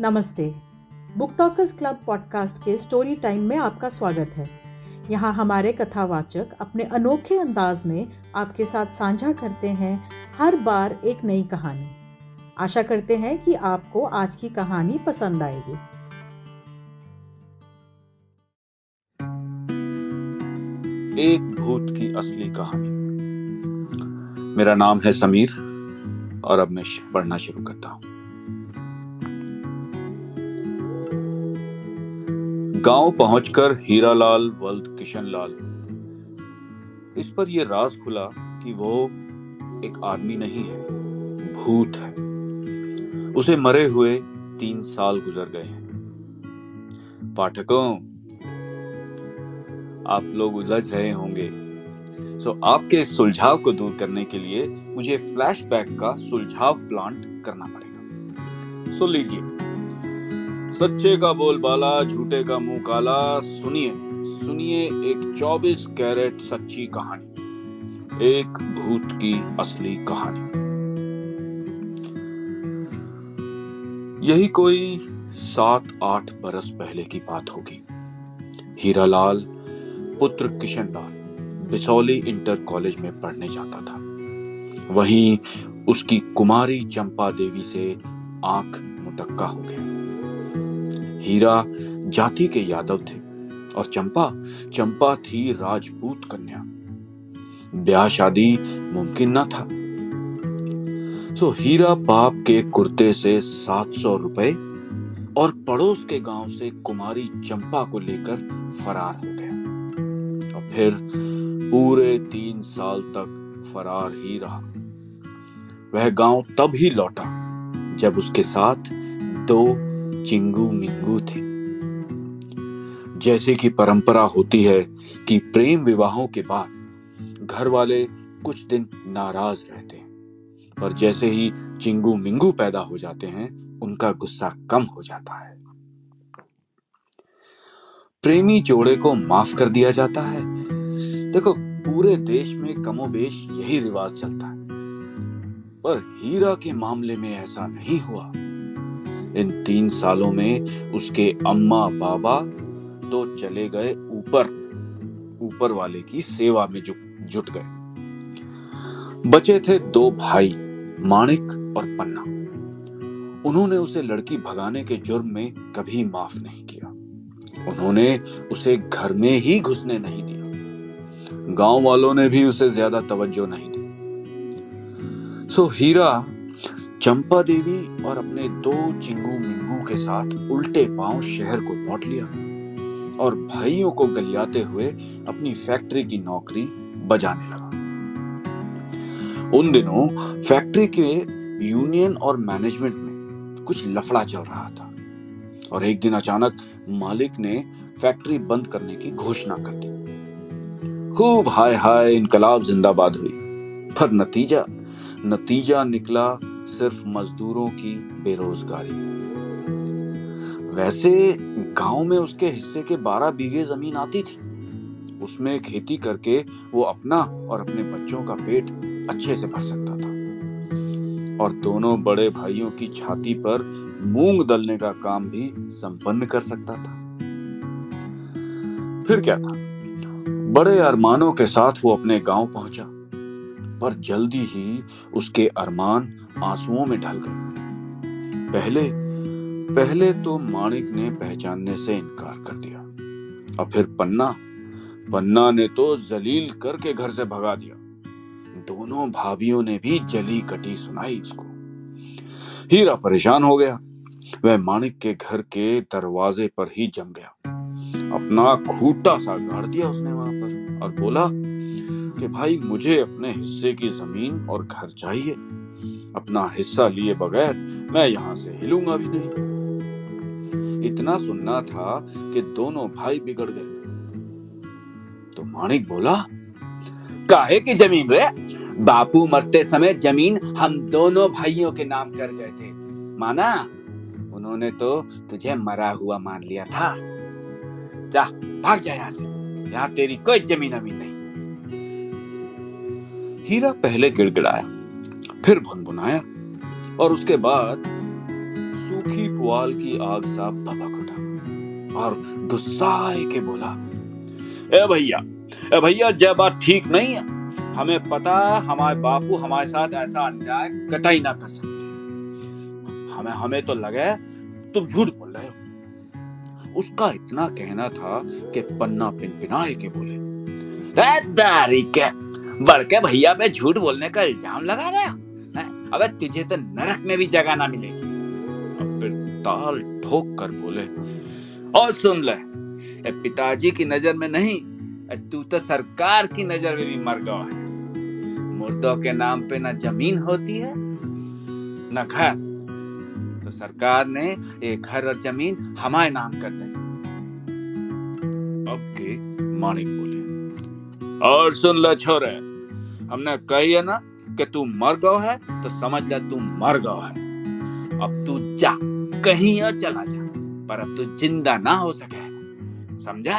नमस्ते। Book talkers club podcast के story time में आपका स्वागत है। यहाँ हमारे कथावाचक अपने अनोखे अंदाज में आपके साथ साझा करते हैं हर बार एक नई कहानी। आशा करते हैं कि आपको आज की कहानी पसंद आएगी। एक भूत की असली कहानी। मेरा नाम है समीर और अब मैं पढ़ना शुरू करता हूँ। गाँव पहुंचकर हीरालाल वल्द किशनलाल। इस पर यह राज खुला कि वो एक आदमी नहीं है, भूत है। उसे मरे हुए तीन साल गुजर गए हैं। पाठकों, आप लोग उलझ रहे होंगे। सो आपके इस सुलझाव को दूर करने के लिए मुझे फ्लैशबैक का सुलझाव प्लांट करना पड़ेगा। सो लीजिए। सच्चे का बोल बाला, झूठे का मुँह काला, सुनिए सुनिए एक 24 कैरेट सच्ची कहानी, एक भूत की असली कहानी। यही कोई सात आठ बरस पहले की बात होगी। हीरालाल पुत्र किशन लाल बिसौली इंटर कॉलेज में पढ़ने जाता था। वहीं उसकी कुमारी चंपा देवी से आँख मुटक्का हो गया। हीरा जाति के यादव थे और चंपा चंपा थी राजपूत कन्या। ब्याह शादी मुमकिन न था। तो हीरा बाप के कुर्ते से सात सौ रुपए और पड़ोस के गाँव से कुमारी चंपा को लेकर फरार हो गया। और फिर पूरे तीन साल तक फरार ही रहा। वह गाँव तब ही लौटा जब उसके साथ दो चिंगू मिंगू थे। जैसे कि परंपरा होती है कि प्रेम विवाहों के बाद घर वाले कुछ दिन नाराज़ रहते हैं, पर जैसे ही चिंगू मिंगू पैदा हो जाते हैं, उनका गुस्सा कम हो जाता है। प्रेमी जोड़े को माफ़ कर दिया जाता है। देखो, पूरे देश में कमोबेश यही रिवाज चलता है। पर हीरा के मामले में ऐसा नहीं हुआ। इन तीन सालों में उसके अम्मा बाबा तो चले गए ऊपर ऊपर वाले की सेवा में जुट गए। बचे थे दो भाई, माणिक और पन्ना। उन्होंने उसे लड़की भगाने के जुर्म में कभी माफ़ नहीं किया। उन्होंने उसे घर में ही घुसने नहीं दिया। गाँव वालों ने भी उसे ज़्यादा तवज्जो नहीं दी। सो हीरा चंपा देवी और अपने दो चिंगू मिंगू के साथ उल्टे पाँव शहर को लौट लिया और भाइयों को गलियाते हुए अपनी फैक्ट्री की नौकरी बजाने लगा। उन दिनों फैक्ट्री के यूनियन और मैनेजमेंट में कुछ लफड़ा चल रहा था और एक दिन अचानक मालिक ने फैक्ट्री बंद करने की घोषणा कर दी। खूब हाय हाय इनकलाब जिंदाबाद हुई, पर नतीजा नतीजा निकला सिर्फ़ मजदूरों की बेरोजगारी। वैसे गाँव में उसके हिस्से के बारह बीघे ज़मीन आती थी। उसमें खेती करके वो अपना और अपने बच्चों का पेट अच्छे से भर सकता था। और दोनों बड़े भाइयों की छाती पर मूंग दलने का काम भी संपन्न कर सकता था। फिर क्या था? बड़े अरमानों के साथ वो अपने गाँव पहुँचा। पर जल्दी ही उसके अरमान आंसुओं में ढल गए पहले पहले तो माणिक ने पहचानने से इनकार कर दिया। और फिर पन्ना पन्ना ने तो जलील करके घर से भगा दिया। दोनों भाभियों ने भी जली कटी सुनाई इसको। हीरा परेशान हो गया। वह माणिक के घर के दरवाजे पर ही जम गया। अपना खूटा सा गाड़ दिया उसने वहाँ पर और बोला कि, भाई, मुझे अपने हिस्से की ज़मीन और घर चाहिए। अपना हिस्सा लिए बगैर मैं यहाँ से हिलूँगा भी नहीं। इतना सुनना था कि दोनों भाई बिगड़ गए। तो माणिक बोला, काहे की ज़मीन रे? बापू मरते समय ज़मीन हम दोनों भाइयों के नाम कर गए थे। माना, उन्होंने तो तुझे मरा हुआ मान लिया था। जा, भाग जा यहाँ से। यहाँ तेरी कोई ज़मीन अमीन नहीं। हीरा पहले गिड़गिड़ाया। फिर भुनभुनाया और उसके बाद सूखी पुआल की आग सा भभक उठा और गुस्साए के बोला, ए भैया ए भैया जय बात ठीक नहीं है, हमें पता हमारे बापू हमारे साथ ऐसा अन्याय कटाई ना कर सकते। हमें हमें तो लगे तुम झूठ बोल रहे हो। उसका इतना कहना था कि पन्ना पिनपिनाए के बोले दारी के बड़के भैया पे झूठ बोलने का इल्ज़ाम लगा रहे हो? अबे तुझे तो नरक में भी जगह ना मिलेगी। अब फिर ताल ठोक कर बोले, और सुन ले पिताजी की नज़र में नहीं तू तो सरकार की नज़र में भी मर गया है। मुर्दों के नाम पे ना ज़मीन होती है, न घर। तो सरकार ने एक घर और ज़मीन हमारे नाम कर दी। अब के मानिक बोले, और सुन लो छोरे, हमने कही है ना कि तू मर गया है तो समझ ले तू मर गया है। अब तू जा, कहीं और चला जा, पर अब तू ज़िंदा ना हो सके। समझा?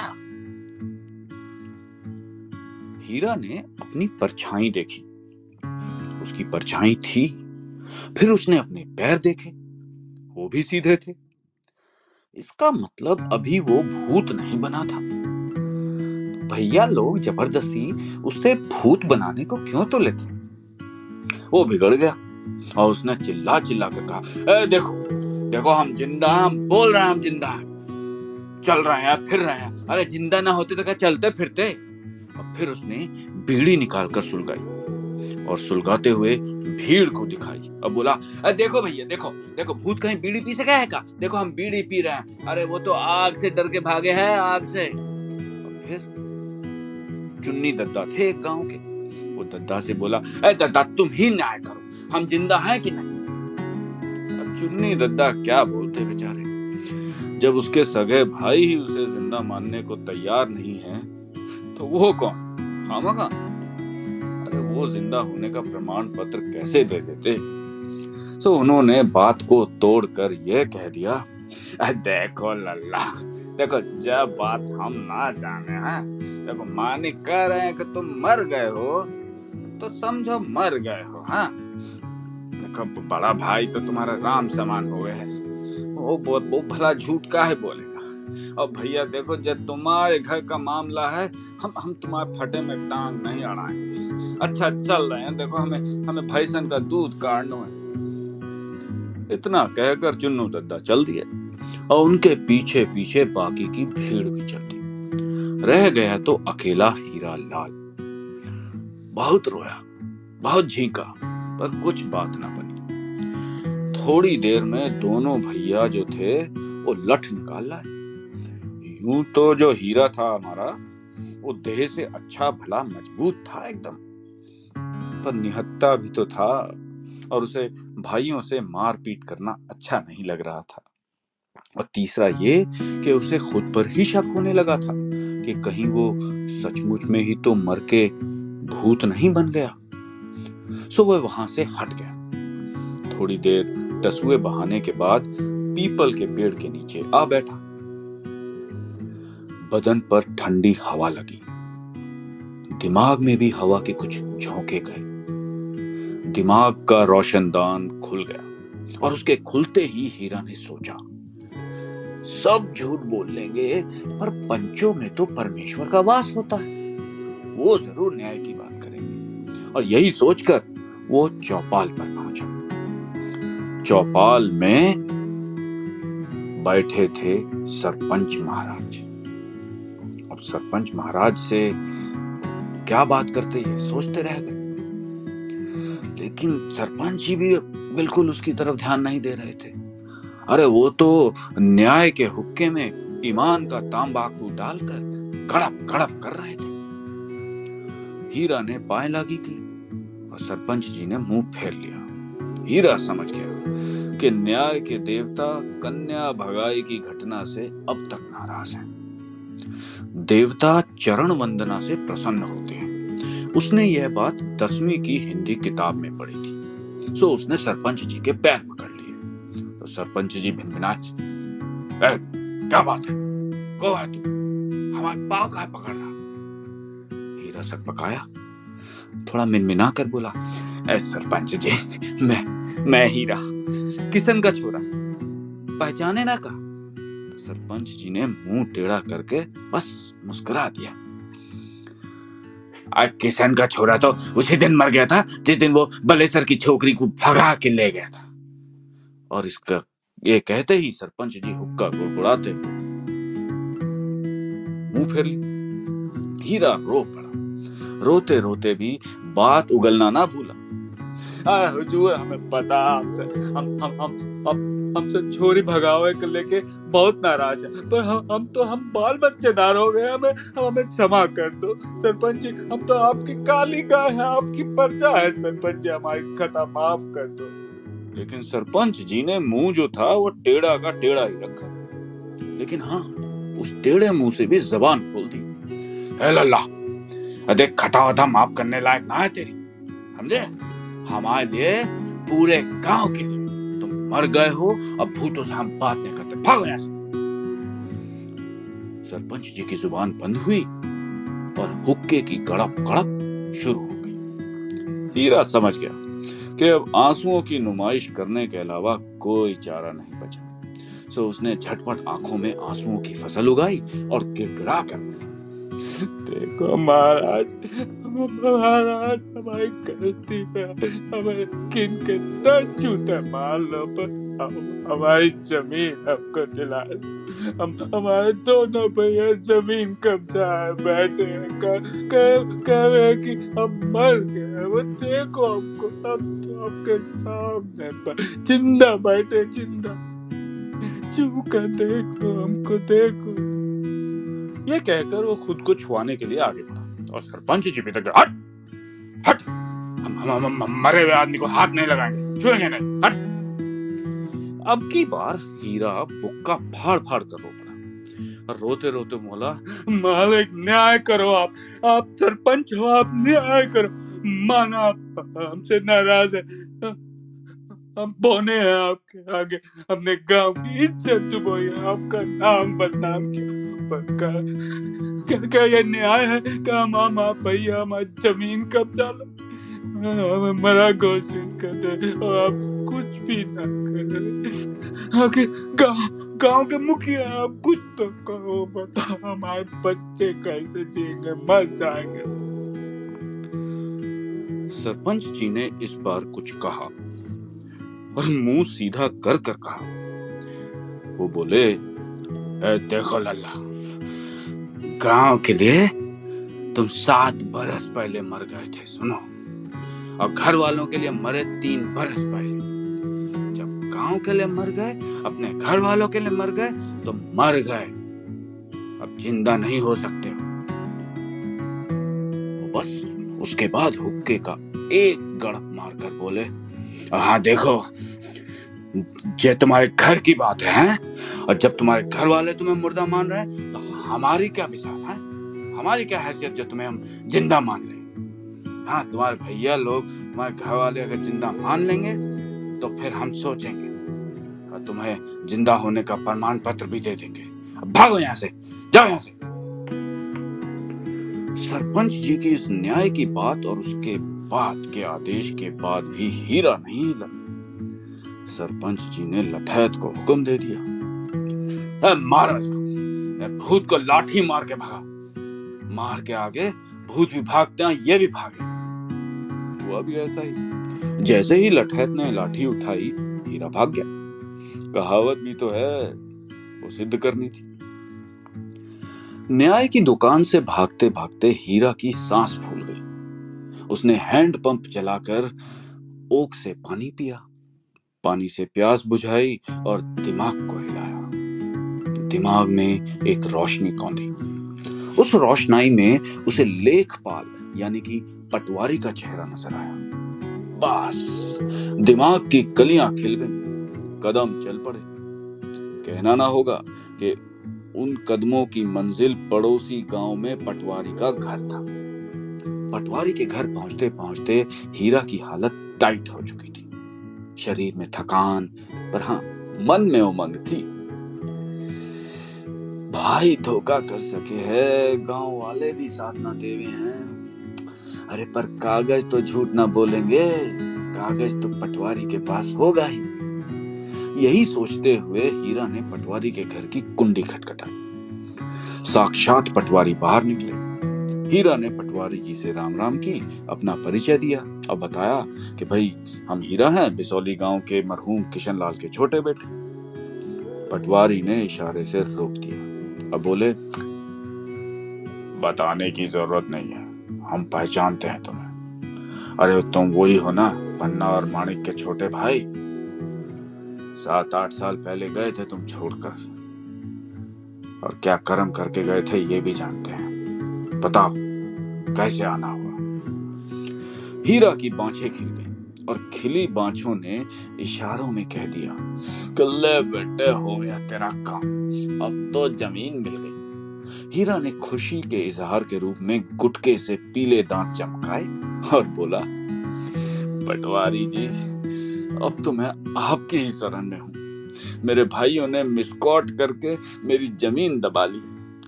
हीरा ने अपनी परछाई देखी। उसकी परछाई थी, फिर उसने अपने पैर देखे, वो भी सीधे थे। इसका मतलब अभी वो भूत नहीं बना था। भैया लोग ज़बरदस्ती उससे भूत बनाने को क्यों तो लेते? वो बिगड़ गया और उसने चिल्ला चिल्ला कर कहा, ए, देखो देखो, हम ज़िंदा हम बोल रहे हैं हम ज़िंदा हैं। चल रहे हैं, फिर रहे हैं। अरे, ज़िंदा ना होते तो क्या चलते फिरते? और फिर उसने बीड़ी निकाल कर सुलगाई और सुलगाते हुए भीड़ को दिखाई। अब बोला अरे देखो भैया, देखो देखो, भूत कहीं बीड़ी पी सका है का देखो, हम बीड़ी पी रहे हैं। अरे, वो तो आग से डर के भागे हैं, आग से। और फिर चुन्नी दद्दा थे एक गाँव के। वो दद्दा से बोला अरे दद्दा, तुम ही न्याय करो। हम ज़िंदा हैं कि नहीं? अब चुन्नी दद्दा क्या बोलते बेचारे? जब उसके सगे भाई ही उसे ज़िंदा मानने को तैयार नहीं है तो वो कौन? खामखा। अरे वो ज़िंदा होने का प्रमाण पत्र कैसे दे देते? तो उन्होंने बात को तोड़कर यह कह दिया देखो लल्ला, देखो जब बात हम ना जाने हैं, देखो मानिक कह रहे हैं कि तुम मर गए हो तो समझो मर गए हो हाँ? देखो, बड़ा भाई तो तुम्हारा राम समान हो गया है। वो बहुत, वो भला झूठ का है बोलेगा। और भैया, देखो, जब तुम्हारे घर का मामला है, हम हम तुम्हारे फटे में टांग नहीं अड़ाएँगे। अच्छा चल रहे हैं। देखो, हमें हमें भैसन का दूध काटना है। इतना कहकर चुन्नू दद्दा चल दिए और उनके पीछे पीछे बाकी की भीड़ भी चल रह गया तो अकेला हीरा लाल। बहुत रोया, बहुत झीका, पर कुछ बात ना बनी। थोड़ी देर में दोनों भैया जो थे, वो लठ निकाल लाए। यूँ तो जो हीरा था हमारा, वो देह से अच्छा भला मज़बूत था एकदम। पर निहत्ता भी तो था, और उसे भाइयों से मार पीट करना अच्छा नहीं लग रहा था। और तीसरा ये कि उसे खुद पर ही शक होने लगा था कि कहीं वो सचमुच में ही तो मर के भूत नहीं बन गया। सो वह वहाँ से हट गया। थोड़ी देर टसुए बहाने के बाद पीपल के पेड़ के नीचे आ बैठा। बदन पर ठंडी हवा लगी। दिमाग में भी हवा के कुछ झोंके गए। दिमाग का रोशनदान खुल गया और उसके खुलते ही हीरा ने सोचा, सब झूठ बोल लेंगे, पर पंचों में तो परमेश्वर का वास होता है। वो ज़रूर न्याय की बात और यही सोचकर वो चौपाल पर पहुँचा। चौपाल में बैठे थे सरपंच महाराज। अब सरपंच महाराज से क्या बात करते ये सोचते रह गए। लेकिन सरपंच जी भी बिल्कुल उसकी तरफ़ ध्यान नहीं दे रहे थे। अरे वो तो न्याय के हुक्के में ईमान का तांबाकू डालकर कड़प गड़प कर रहे थे। हीरा ने पाए लागी की। और सरपंच जी ने मुँह फेर लिया। हीरा समझ गया कि न्याय के देवता कन्या भगाई की घटना से अब तक नाराज़ हैं। देवता चरण वंदना से प्रसन्न होते हैं। उसने यह बात दसवीं की हिंदी किताब में पढ़ी थी। सो उसने सरपंच जी के पैर पकड़ लिए। तो सरपंच जी भिनभिनाए क्या बात है? को है तू? हमारे पाव का पकड़ रहा? हीरा सर पकाया। थोड़ा मिनमिना कर बोला सरपंच जी, मैं मैं हीरा किशन का छोरा पहचाने ना कहा? सरपंच जी ने मुँह टेढ़ा करके बस मुस्कुरा दिया। किशन का छोरा तो उसी दिन मर गया था, जिस दिन वो बलेसर की छोकरी को भगा के ले गया था। और इसका ये कहते ही सरपंच जी हुक्का गुड़गुड़ाते मुँह फेर ली हीरा रो पड़ा। रोते रोते भी बात उगलना ना भूला। हुजूर, हमें पता हमसे हम हम हम हम, हमसे छोरी भगावे के लेके बहुत नाराज़ है, पर हम हम तो हम बाल बच्चेदार हो गए, हमें, हम क्षमा कर दो। सरपंच जी, हम तो आपकी काली गाय है, आपकी प्रजा है, सरपंच जी, हमारी खता माफ़ कर दो। लेकिन सरपंच जी ने मुँह जो था, वो टेढ़ा का टेढ़ा ही रखा। लेकिन हाँ उस टेढ़े मुँह से भी जबान खोल दी। लल्ला! देख खता वता माफ़ करने लायक ना है तेरी। समझे? हमारे लिए पूरे गाँव के लिए। तुम मर गए हो, अब भूतों से हम बात नहीं करते। भागो यहाँ से। सरपंच जी की ज़ुबान बंद हुई और हुक्के की गड़प गड़प शुरू हो गई। हीरा समझ गया कि अब आंसुओं की नुमाइश करने के अलावा कोई चारा नहीं बचा। सो उसने झटपट आँखों में आंसुओं की फ़सल उगाई और गिड़गिड़ा कर देखो महाराज महाराज, हमारी गलती है हमें किन के झूठे मार लो पर हमारी ज़मीन हमको दिला हम, हमारे दोनों भैया ज़मीन कब्जा है बैठे हैं कह रहे कि हम मर गए वो देखो हमको, हम तो आपके सामने पर ज़िंदा बैठे, ज़िंदा। चू कर देखो हमको, देखो। ये कहकर वो खुद को छुआने के लिए आगे बढ़ा और सरपंच जी भी तक हट हट हम, हम, हम, मरे हुए आदमी को हाथ नहीं लगाएँगे छुएँगे नहीं हट. अब की बार हीरा बुक्का फाड़ फाड़ कर रो पड़ा रोते रोते बोला मालिक न्याय करो आप आप सरपंच हो आप न्याय करो। माना आप हमसे नाराज़ है। हम बोने हैं आपके आगे। हमने गाँव की इज़्ज़त डुबोई है। आपका नाम बदनाम किया पर क्या क्या ये न्याय है क्या आप भैया हमारी ज़मीन कब्जा लो। मरा घोषित कर दे और आप कुछ भी ना करें। आगे गाँव गाँव के मुखिया, आप कुछ तो करो बता हमारे बच्चे कैसे जिएँगे, मर जाएँगे। सरपंच जी ने इस बार कुछ कहा। और मुँह सीधा कर कर कहा। वो बोले देखो लल्ला, गाँव के लिए तुम सात बरस पहले मर गए थे, सुनो। और घर वालों के लिए मरे तीन बरस पहले। जब गाँव के लिए मर गए, अपने घर वालों के लिए मर गए तो मर गए। अब ज़िंदा नहीं हो सकते हो। बस उसके बाद हुक्के का एक गड़प मारकर बोले हाँ देखो। ये तुम्हारे घर की बात है और जब तुम्हारे घर वाले तुम्हें मुर्दा मान रहे हैं तो हमारी क्या मिसाल, है? हमारी क्या हैसियत जो तुम्हें हम ज़िंदा मान लें? हाँ तुम्हारे भैया लोग, तुम्हारे घर वाले अगर ज़िंदा मान लेंगे तो फिर हम सोचेंगे और तुम्हें ज़िंदा होने का प्रमाण पत्र भी दे देंगे। भागो यहाँ से, जाओ यहाँ से। सरपंच जी की इस न्याय की बात और उसके बाद के आदेश के बाद भी हीरा नहीं लगा। सरपंच जी ने लठैत को हुक्म दे दिया। मारो भूत को लाठी मार के भागा। मार के आगे भूत भी भागते हैं, ये भी भागे। हुआ भी ऐसा ही। जैसे ही लठैत ने लाठी उठाई, हीरा भाग गया। कहावत भी तो है, वो सिद्ध करनी थी। न्याय की दुकान से भागते भागते हीरा की सांस फूल उसने हैंड पंप चलाकर ओक से पानी पिया। पानी से प्यास बुझाई और दिमाग को हिलाया। दिमाग में एक रोशनी कौंधी। उस रोशनाई में उसे लेखपाल, यानी कि पटवारी का चेहरा नज़र आया। बस, दिमाग की कलियाँ खिल गई। कदम चल पड़े। कहना ना होगा कि उन कदमों की मंजिल पड़ोसी गाँव में पटवारी का घर था। पटवारी के घर पहुँचते पहुँचते हीरा की हालत टाइट हो चुकी थी। शरीर में थकान, पर हाँ मन में उमंग थी। भाई धोखा कर सके है, गाँव वाले भी साथ ना देवे हैं। अरे पर कागज़ तो झूठ ना बोलेंगे, कागज़ तो पटवारी के पास होगा ही। यही सोचते हुए हीरा ने पटवारी के घर की कुंडी खटखटाई। साक्षात पटवारी बाहर निकले। हीरा ने पटवारी जी से राम राम की अपना परिचय दिया। और बताया कि भाई, हम हीरा हैं, बिसौली गाँव के मरहूम किशन लाल के छोटे बेटे। पटवारी ने इशारे से रोक दिया। अब बोले, बताने की ज़रूरत नहीं है, हम पहचानते हैं तुम्हें। अरे, तुम वही हो ना, पन्ना और माणिक के छोटे भाई। सात आठ साल पहले गए थे तुम छोड़कर। और क्या कर्म करके गए थे, ये भी जानते हैं। बताओ कैसे आना हुआ? हीरा की बांछें खिल गई और खिली बांछों ने इशारों में कह दिया, कल्ले बेटे, हो गया तेरा काम। अब तो ज़मीन मिल गई। हीरा ने खुशी के इजहार के रूप में गुटके से पीले दांत चमकाए और बोला, पटवारी जी, अब तो मैं आपके ही शरण में हूँ। मेरे भाइयों ने मिसकॉट करके मेरी ज़मीन दबा ली।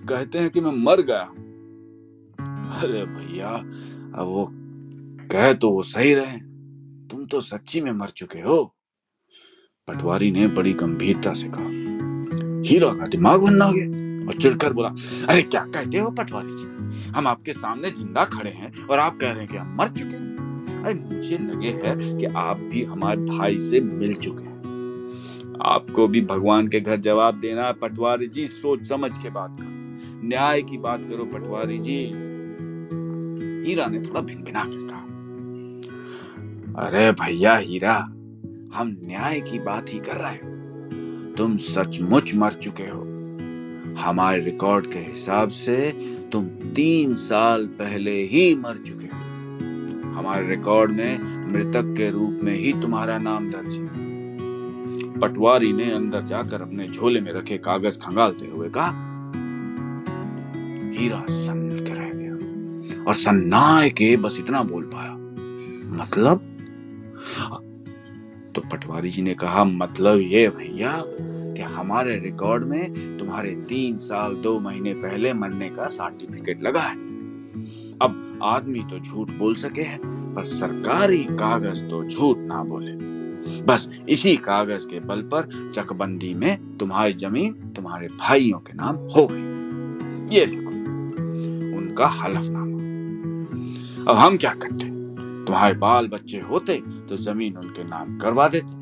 कहते हैं कि मैं मर गया अरे भैया, अब वो कह तो वो सही रहे। तुम तो सच्ची में मर चुके हो। पटवारी ने बड़ी गंभीरता से कहा। हीरा का दिमाग बनना गया और चिढ़कर बोला, अरे क्या कहते हो पटवारी जी? हम आपके सामने ज़िंदा खड़े हैं और आप कह रहे हैं कि हम मर चुके हैं। अरे मुझे लगे है कि आप भी हमारे भाई से मिल चुके हैं। आपको भी भगवान के घर जवाब देना पटवारी जी, सोच समझ के बात करो। न्याय की बात करो पटवारी जी। हीरा ने थोड़ा भिनभिना कर कहा अरे भैया हीरा, हम न्याय की बात ही कर रहे हैं। तुम सचमुच मर चुके हो। हमारे रिकॉर्ड के हिसाब से तुम तीन साल पहले ही मर चुके हो। हमारे रिकॉर्ड में मृतक के रूप में ही तुम्हारा नाम दर्ज है। पटवारी ने अंदर जाकर अपने झोले में रखे कागज़ खंगालते हुए कहा, हीरा सन के रह। और सन्नाए के बस इतना बोल पाया। मतलब? तो पटवारी जी ने कहा मतलब ये भैया कि हमारे रिकॉर्ड में तुम्हारे तीन साल, दो महीने पहले मरने का सर्टिफिकेट लगा है। अब आदमी तो झूठ बोल सके है, पर सरकारी कागज़ तो झूठ ना बोले। बस इसी कागज़ के बल पर चकबंदी में तुम्हारी ज़मीन तुम्हारे भाइयों के नाम हो गई। ये देखो, उनका हलफनामा। अब हम क्या करते? तुम्हारे बाल बच्चे होते तो ज़मीन उनके नाम करवा देते।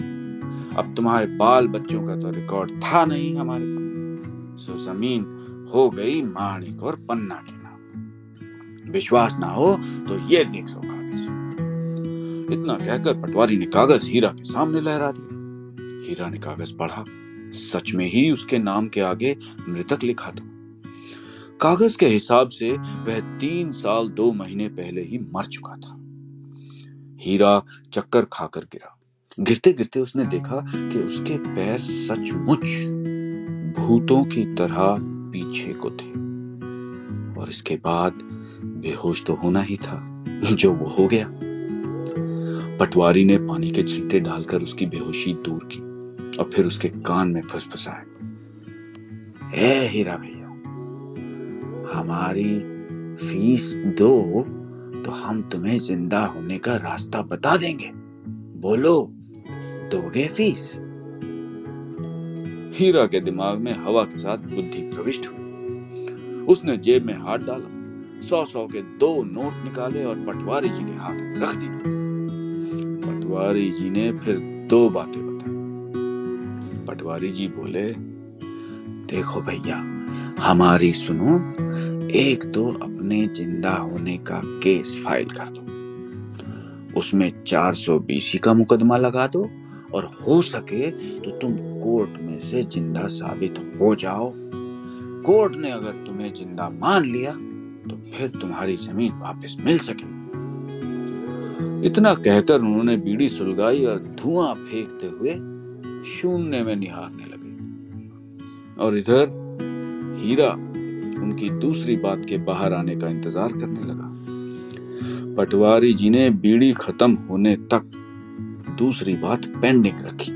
अब तुम्हारे बाल बच्चों का तो रिकॉर्ड था नहीं हमारे पास। सो ज़मीन हो गई माणिक और पन्ना के नाम। विश्वास ना हो तो ये देख लो कागज़। इतना कहकर पटवारी ने कागज़ हीरा के सामने लहरा दिया। हीरा ने कागज़ पढ़ा। सच में ही उसके नाम के आगे मृतक लिखा था। कागज़ के हिसाब से वह तीन साल दो महीने पहले ही मर चुका था। हीरा चक्कर खाकर गिरा। गिरते गिरते उसने देखा कि उसके पैर सचमुच भूतों की तरह पीछे को थे। और इसके बाद बेहोश तो होना ही था, जो वो हो गया। पटवारी ने पानी के छींटे डालकर उसकी बेहोशी दूर की और फिर उसके कान में फुसफुसाए ए हीरा भैया हमारी फ़ीस दो तो हम तुम्हें ज़िंदा होने का रास्ता बता देंगे। बोलो, दोगे फ़ीस? हीरा के दिमाग में हवा के साथ बुद्धि प्रविष्ट हुई। उसने जेब में हाथ डाला सौ सौ के दो नोट निकाले और पटवारी जी के हाथ रख दिए। पटवारी जी ने फिर दो बातें बताई। पटवारी जी बोले, देखो भैया हमारी सुनो, एक तो अपने ज़िंदा होने का केस फ़ाइल कर दो। उसमें 420 का मुकदमा लगा दो और हो सके तो तुम कोर्ट में से ज़िंदा साबित हो जाओ। कोर्ट ने अगर तुम्हें ज़िंदा मान लिया तो फिर तुम्हारी ज़मीन वापस मिल सके। इतना कहकर उन्होंने बीड़ी सुलगाई और धुआँ फेंकते हुए शून्य में निहारने लगे। और इधर हीरा उनकी दूसरी बात के बाहर आने का इंतज़ार करने लगा। पटवारी जी ने बीड़ी खत्म होने तक दूसरी बात पेंडिंग रखी।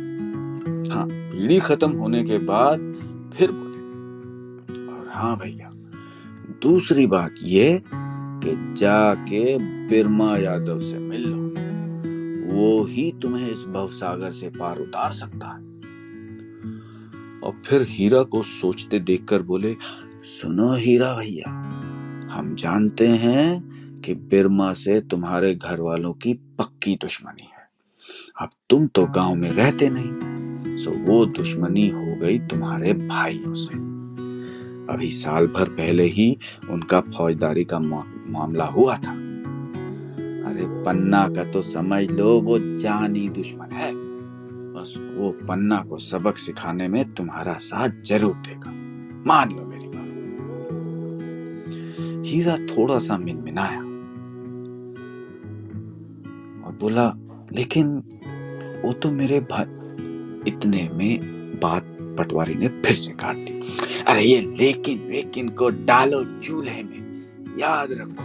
हाँ बीड़ी खत्म होने के बाद फिर बोले, और हाँ भैया, दूसरी बात ये कि जाके बिरमा यादव से मिल लो। वो ही तुम्हें इस भवसागर से पार उतार सकता है। और फिर हीरा को सोचते देखकर बोले, सुनो हीरा भैया, हम जानते हैं कि बिरमा से तुम्हारे घर वालों की पक्की दुश्मनी है। अब तुम तो गाँव में रहते नहीं, सो वो दुश्मनी हो गई तुम्हारे भाइयों से। अभी साल भर पहले ही उनका फौजदारी का मामला हुआ था। अरे पन्ना का तो समझ लो, वो जानी दुश्मन है। बस वो पन्ना को सबक सिखाने में तुम्हारा साथ ज़रूर देगा। मान लो मेरी बात। हीरा थोड़ा सा मिनमिनाया और बोला, लेकिन वो तो मेरे भाई इतने में बात पटवारी ने फिर से काट दी। अरे ये लेकिन लेकिन को डालो चूल्हे में। याद रखो,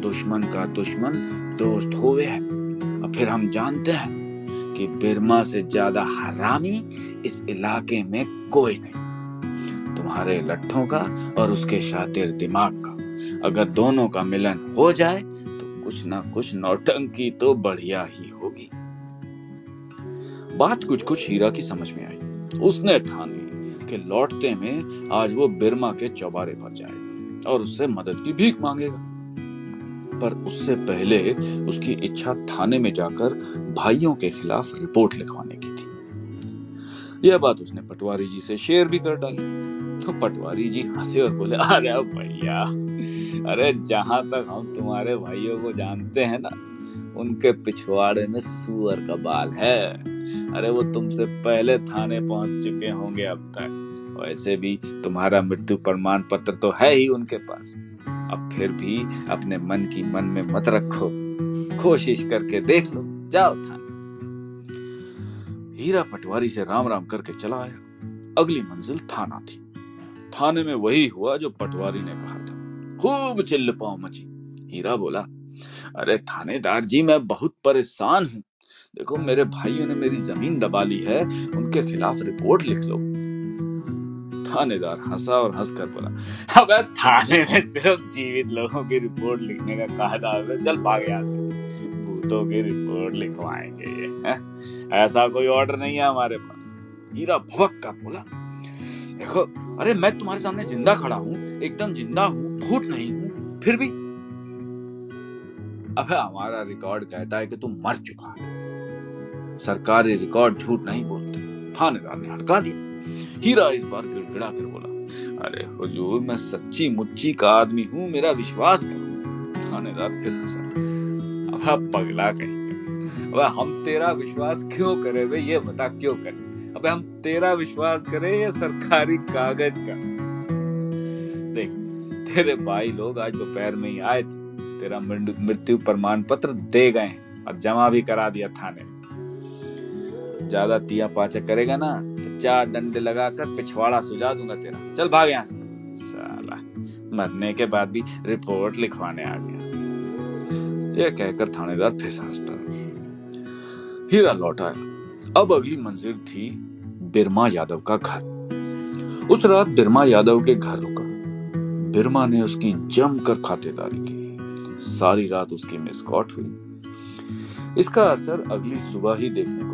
दुश्मन का दुश्मन दोस्त होवे है। और फिर हम जानते हैं कि बिरमा से ज़्यादा हरामी इस इलाके में कोई नहीं। तुम्हारे लट्ठों का और उसके शातिर दिमाग का। अगर दोनों का मिलन हो जाए तो कुछ ना कुछ नौटंकी तो बढ़िया ही होगी। बात कुछ कुछ हीरा की समझ में आई। उसने ठान ली कि लौटते में आज वो बिरमा के चौबारे पर जाएगा और उससे मदद की भीख मांगेगा। पर उससे पहले उसकी इच्छा थाने में जाकर भाइयों के खिलाफ रिपोर्ट लिखवाने की थी। यह बात उसने पटवारी जी से शेयर भी कर डाली। तो पटवारी जी हंसे और बोले, अरे भैया, अरे जहाँ तक हम तुम्हारे भाइयों को जानते हैं ना, उनके पिछवाड़े में सुअर का बाल है। अरे वो तुमसे पहले थाने पहुँच चुके होंगे अब तक। वैसे भी तुम्हारा मृत्यु प्रमाण पत्र तो है ही उनके पास। अब फिर भी अपने मन की मन में मत रखो। कोशिश करके देख लो। जाओ थाने। हीरा पटवारी से राम राम करके चला आया। अगली मंजिल थाना थी। थाने में वही हुआ जो पटवारी ने कहा था। खूब चिल्ल पाओ मची। हीरा बोला, अरे थानेदार जी, मैं बहुत परेशान हूँ। देखो, मेरे भाइयों ने मेरी ज़मीन दबा ली है। उनके खिलाफ रिपोर्ट लिख लो। थानेदार हंसा और हंसकर बोला, अब थाने में सिर्फ़ जीवित लोगों की रिपोर्ट लिखने का कहा था चल भाग यहाँ से। भूतों की रिपोर्ट लिखवाएँगे ये ऐसा कोई ऑर्डर नहीं है हमारे पास। हीरा भवक का बोला, देखो, अरे मैं तुम्हारे सामने ज़िंदा खड़ा हूँ, एकदम ज़िंदा हूँ, भूत नहीं हूँ, फिर भी अब हमारा रिकॉर्ड कहता है कि तुम मर चुका है। सरकारी रिकॉर्ड झूठ नहीं बोलते। थानेदार ने हटका दिया। हीरा इस बार गिड़गिड़ा कर बोला, अरे हुजूर, मैं सच्ची मुच्ची का आदमी हूँ, मेरा विश्वास करो। थानेदार फिर हंसा, अब पगला कहीं अब हम तेरा विश्वास क्यों करे वे ये बता क्यों करे? अब हम तेरा विश्वास करें ये सरकारी कागज़ का? देख, तेरे भाई लोग आज दोपहर में ही आए थे। तेरा मृत्यु प्रमाण पत्र दे गए और जमा भी करा दिया थाने। ज़्यादा तिया पाचा करेगा ना चार डंडे लगाकर पिछवाड़ा सुझा दूँगा तेरा। चल भाग यहाँ से। साला, मरने के बाद भी रिपोर्ट लिखवाने आ गया। यह कहकर थानेदार फिर सांस पर हीरा लौट आया। अब अगली मंजिल थी बिरमा यादव का घर। उस रात बिरमा यादव के घर रुका। बिरमा ने उसकी जमकर खातेदारी की। सारी रात उसकी मिसकॉट हुई। इसका असर अगली सुबह ही देखने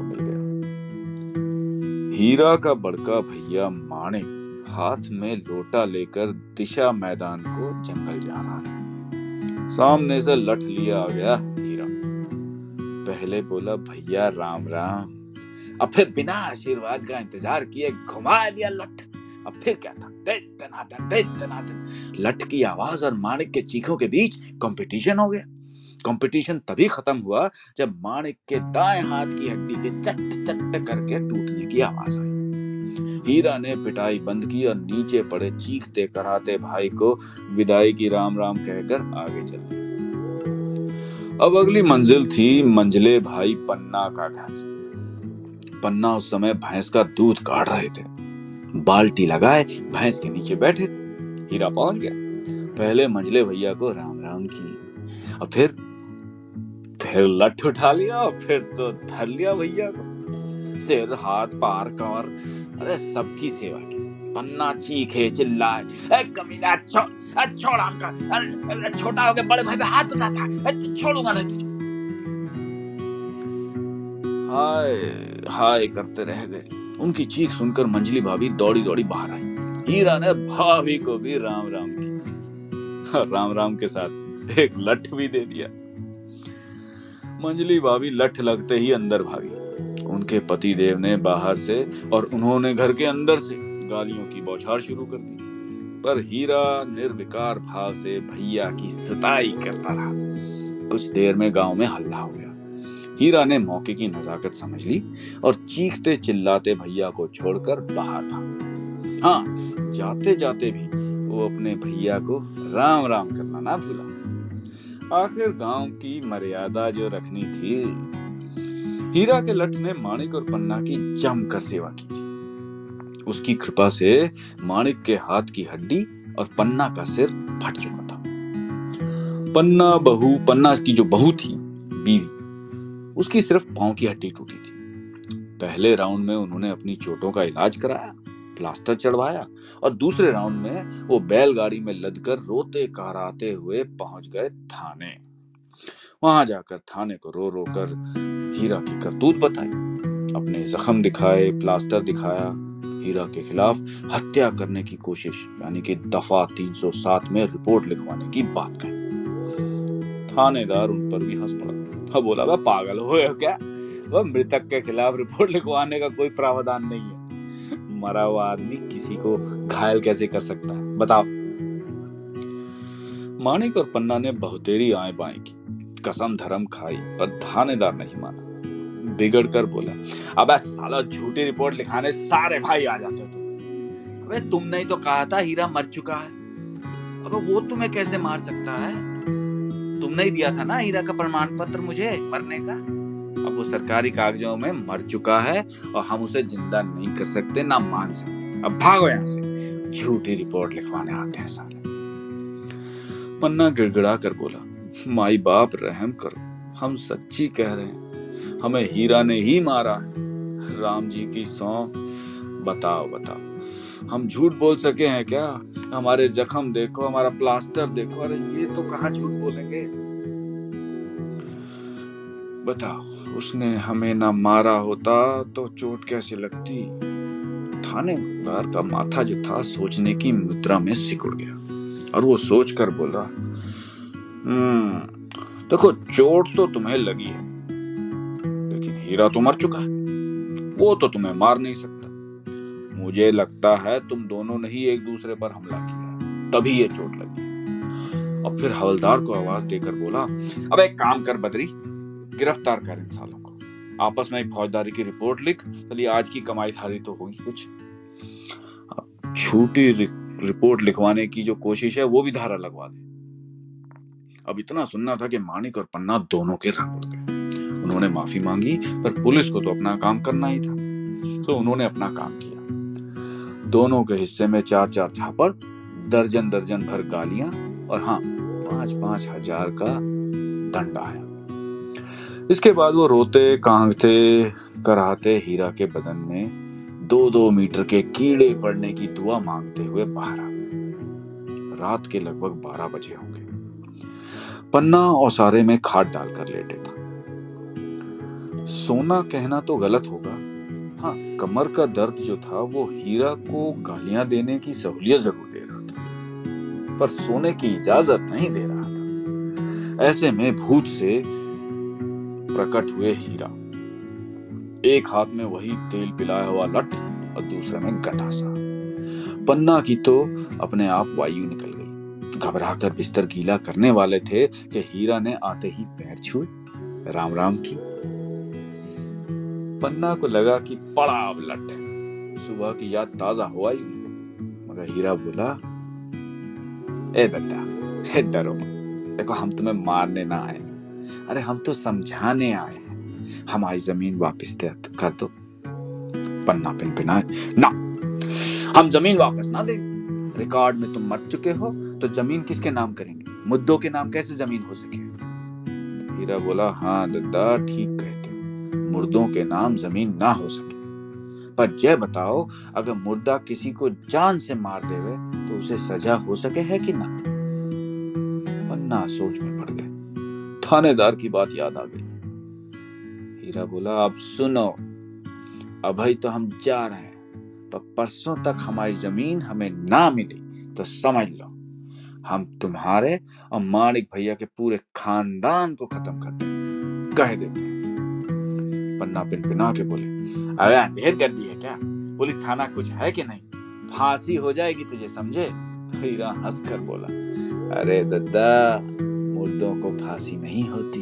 हीरा का बड़का भैया माणिक हाथ में लोटा लेकर दिशा मैदान को जंगल जा रहा था। सामने से लठ लिया आ गया हीरा। पहले बोला, भैया, राम राम। अब फिर बिना आशीर्वाद का इंतज़ार किए घुमा दिया लठ। अब फिर क्या था? लठ की आवाज़ और माणिक के चीखों के बीच कंपटीशन हो गया। कंपटीशन तभी खत्म हुआ जब माणिक के दाएँ हाथ की हड्डी के चट चट करके टूटने की आवाज़ आई हीरा ने पिटाई बंद की और नीचे पड़े चीखते कराते भाई को विदाई की राम राम कहकर आगे चल। दिया अब अगली मंजिल थी मंजले भाई पन्ना का घर। पन्ना उस समय भैंस का दूध काट रहे थे। बाल्टी लगाए, भैंस के नीचे बैठे थे। हीरा पहुँच गया। पहले मंजले भैया को राम राम की और फिर फिर लठ उठा लिया और फिर तो धर लिया भैया को। सिर हाथ पार कर अरे सबकी सेवा की। पन्ना चीखे चिल्लाए ए कमीना छो, छोड़ हमका छोटा हो गया बड़े भाई पे हाथ उठाता है। छोड़ूँगा नहीं तुझे। हाय हाय करते रह गए। उनकी चीख सुनकर मंजली भाभी दौड़ी दौड़ी बाहर आई। हीरा ने भाभी को भी राम राम किया राम राम के साथ एक लठ भी दे दिया। मंजली भाभी लठ लगते ही अंदर भागी। उनके पति देव ने बाहर से और उन्होंने घर के अंदर से गालियों की बौछार शुरू कर दी। पर हीरा निर्विकार भाव से भैया की सताई करता रहा। कुछ देर में गाँव में हल्ला हो गया। हीरा ने मौके की नजाकत समझ ली और चीखते चिल्लाते भैया को छोड़कर बाहर भागा हाँ जाते जाते भी वो अपने भैया को राम राम करना ना भूला। आखिर गाँव की मर्यादा जो रखनी थी हीरा के लठ ने माणिक और पन्ना की जमकर सेवा की थी। उसकी कृपा से माणिक के हाथ की हड्डी और पन्ना का सिर फट चुका था। पन्ना बहू, पन्ना की जो बहू थी, बीवी, उसकी सिर्फ़ पाँव की हड्डी टूटी थी। पहले राउंड में उन्होंने अपनी चोटों का इलाज कराया, प्लास्टर चढ़वाया और दूसरे राउंड में वो बैलगाड़ी में लदकर रोते कराते हुए पहुँच गए थाने। वहाँ जाकर थाने को रो रो कर हीरा की करतूत बताई अपने जख्म दिखाए, प्लास्टर दिखाया, हीरा के खिलाफ हत्या करने की कोशिश, यानी कि दफ़ा 307 में रिपोर्ट लिखवाने की बात कही। थानेदार उन पर भी हंस पड़ा। बोला, वह पागल हो क्या? वह मृतक के खिलाफ रिपोर्ट लिखवाने का कोई प्रावधान नहीं है। मरा हुआ आदमी किसी को घायल कैसे कर सकता है? बताओ। माणिक और पन्ना ने बहुतेरी आए बाएँ की। कसम धर्म खाई, पर थानेदार नहीं माना। बिगड़ कर बोला, अब साला झूठी रिपोर्ट लिखाने सारे भाई आ जाते तुम। अबे तुमने ही तो कहा था हीरा मर चुका है। अब वो तुम्हें कैसे मार सकता है? तुमने ही दिया था ना हीरा का प्रमाण पत्र मुझे मरने का? अब वो सरकारी कागजों में मर चुका है और हम उसे ज़िंदा नहीं कर सकते, ना मान सकते। अब भागो यहाँ से। झूठी रिपोर्ट लिखवाने आते हैं साले। पन्ना गिड़गिड़ा कर बोला माई बाप रहम करो। हम सच्ची कह रहे हैं। हमें हीरा ने ही मारा है। राम जी की सौ, बताओ बताओ। हम झूठ बोल सके हैं क्या? हमारे जख्म देखो, हमारा प्लास्टर देखो। अरे, ये तो कहाँ झूठ बोलेंगे? बताओ, उसने हमें ना मारा होता तो चोट कैसे लगती? थानेदार का माथा जो था सोचने की मुद्रा में सिकुड़ गया। और वो सोच कर बोला हम्म। देखो, चोट तो तुम्हें लगी है, लेकिन हीरा तो मर चुका है। वो तो तुम्हें मार नहीं सकता। मुझे लगता है तुम दोनों ने ही एक दूसरे पर हमला किया तभी ये चोट लगी। और फिर हवलदार को आवाज़ देकर बोला, अब एक काम कर बदरी, गिरफ़्तार कर इन सालों को। आपस में फौजदारी की रिपोर्ट लिख। चलिए, आज की कमाई थारी तो होगी कुछ। झूठी रिपोर्ट लिखवाने की जो कोशिश है, वो भी धारा लगवा दे। अब इतना सुनना था कि मानिक और पन्ना दोनों के रंग उड़ गए। उन्होंने माफ़ी मांगी, पर पुलिस को तो अपना काम करना ही था। तो उन्होंने अपना काम किया। दोनों के हिस्से में चार चार झापड़ दर्जन दर्जन भर गालियाँ और हाँ पाँच पाँच हज़ार का दंड आया। इसके बाद वो रोते, कांगते कराते हीरा के बदन में दो दो मीटर के कीड़े पड़ने की दुआ मांगते हुए बाहर आ रात के लगभग बारह बजे होंगे। पन्ना और सारे में खाद डालकर लेटे था। सोना कहना तो गलत होगा। हाँ कमर का दर्द जो था, वो हीरा को गालियाँ देने की सहूलियत ज़रूर दे रहा था। पर सोने की इजाज़त नहीं दे रहा था। ऐसे में भूत से प्रकट हुए हीरा। एक हाथ में वही तेल पिलाया हुआ लठ और दूसरे में गटासा पन्ना की तो अपने आप वायु निकल गई। घबराकर बिस्तर गीला करने वाले थे कि हीरा ने आते ही पैर छुए। राम राम की। पन्ना को लगा कि पड़ा अब लठ। सुबह की याद ताज़ा हुआ ही मगर हीरा बोला, ए बेटा डरो देखो, हम तुम्हें मारने ना आए अरे, हम तो समझाने आए हैं। हमारी ज़मीन वापस कर दो। पन्ना पिन पिना ना, हम ज़मीन वापस ना देंगे रिकॉर्ड में तुम मर चुके हो तो ज़मीन किसके नाम करेंगे? मुद्दों के नाम कैसे ज़मीन हो सके? हीरा बोला हाँ दद्दा ठीक कहते मुर्दों के नाम ज़मीन ना हो सके। पर जय बताओ, अगर मुर्दा किसी को जान से मार देवे तो उसे सजा हो सके है कि ना? पन्ना सोच में पड़ गए। थानेदार की बात याद आ गई। हीरा बोला, अब सुनो अभी तो हम जा रहे हैं, पर परसों तक हमारी ज़मीन हमें ना मिली तो समझ लो। हम तुम्हारे और माणिक भैया के पूरे खानदान को खत्म कर दे। कह देते पन्ना पिन पिना के बोले, अरे देर कर दी है क्या? पुलिस थाना कुछ है कि नहीं? फांसी हो जाएगी तुझे, समझे? हीरा हंसकर बोला, अरे दादा मुर्दों को फांसी नहीं होती।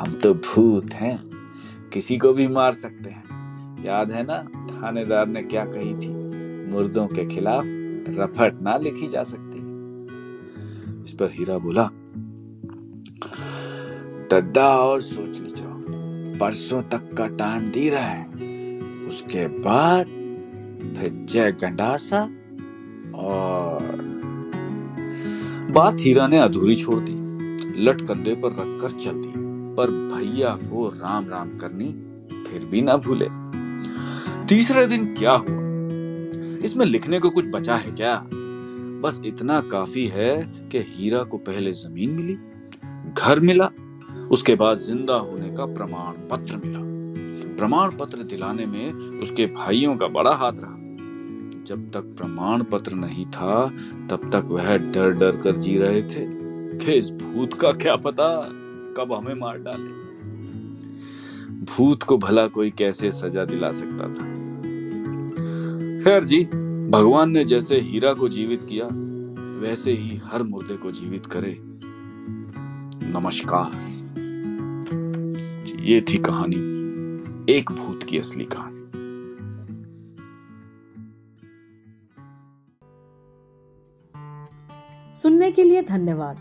हम तो भूत हैं। किसी को भी मार सकते हैं। याद है ना, थानेदार ने क्या कही थी? मुर्दों के खिलाफ रफट ना लिखी जा सकती। इस पर हीरा बोला, दद्दा और सोच लीजिए परसों तक का टाइम दे रहा है। उसके बाद फिर जय गंडासा और बात हीरा ने अधूरी छोड़ दी। लट कंधे पर रखकर चल दी। पर भैया को राम राम करनी फिर भी ना भूले। तीसरे दिन क्या हुआ? इसमें लिखने को कुछ बचा है क्या? बस इतना काफ़ी है कि हीरा को पहले ज़मीन मिली, घर मिला, उसके बाद ज़िंदा होने का प्रमाण पत्र मिला। प्रमाण पत्र दिलाने में उसके भाइयों का बड़ा हाथ रहा। जब तक प्रमाण पत्र नहीं था, तब तक वह डर डर कर जी रहे थे कि इस भूत का क्या पता कब हमें मार डाले। भूत को भला कोई कैसे सजा दिला सकता था? खैर जी भगवान ने जैसे हीरा को जीवित किया, वैसे ही हर मुर्दे को जीवित करे। नमस्कार। ये थी कहानी, एक भूत की असली कहानी। सुनने के लिए धन्यवाद।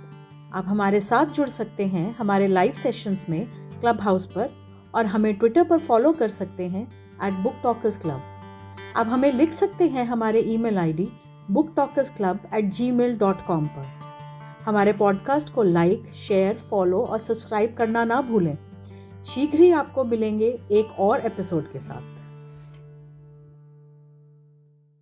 आप हमारे साथ जुड़ सकते हैं हमारे लाइव सेशंस में क्लब हाउस पर, और हमें ट्विटर पर फॉलो कर सकते हैं एट बुक टॉकर्स क्लब आप हमें लिख सकते हैं हमारे email ID book talkers club at Gmail dot com पर। हमारे पॉडकास्ट को लाइक शेयर फॉलो और सब्सक्राइब करना ना भूलें। शीघ्र ही आपको मिलेंगे एक और एपिसोड के साथ।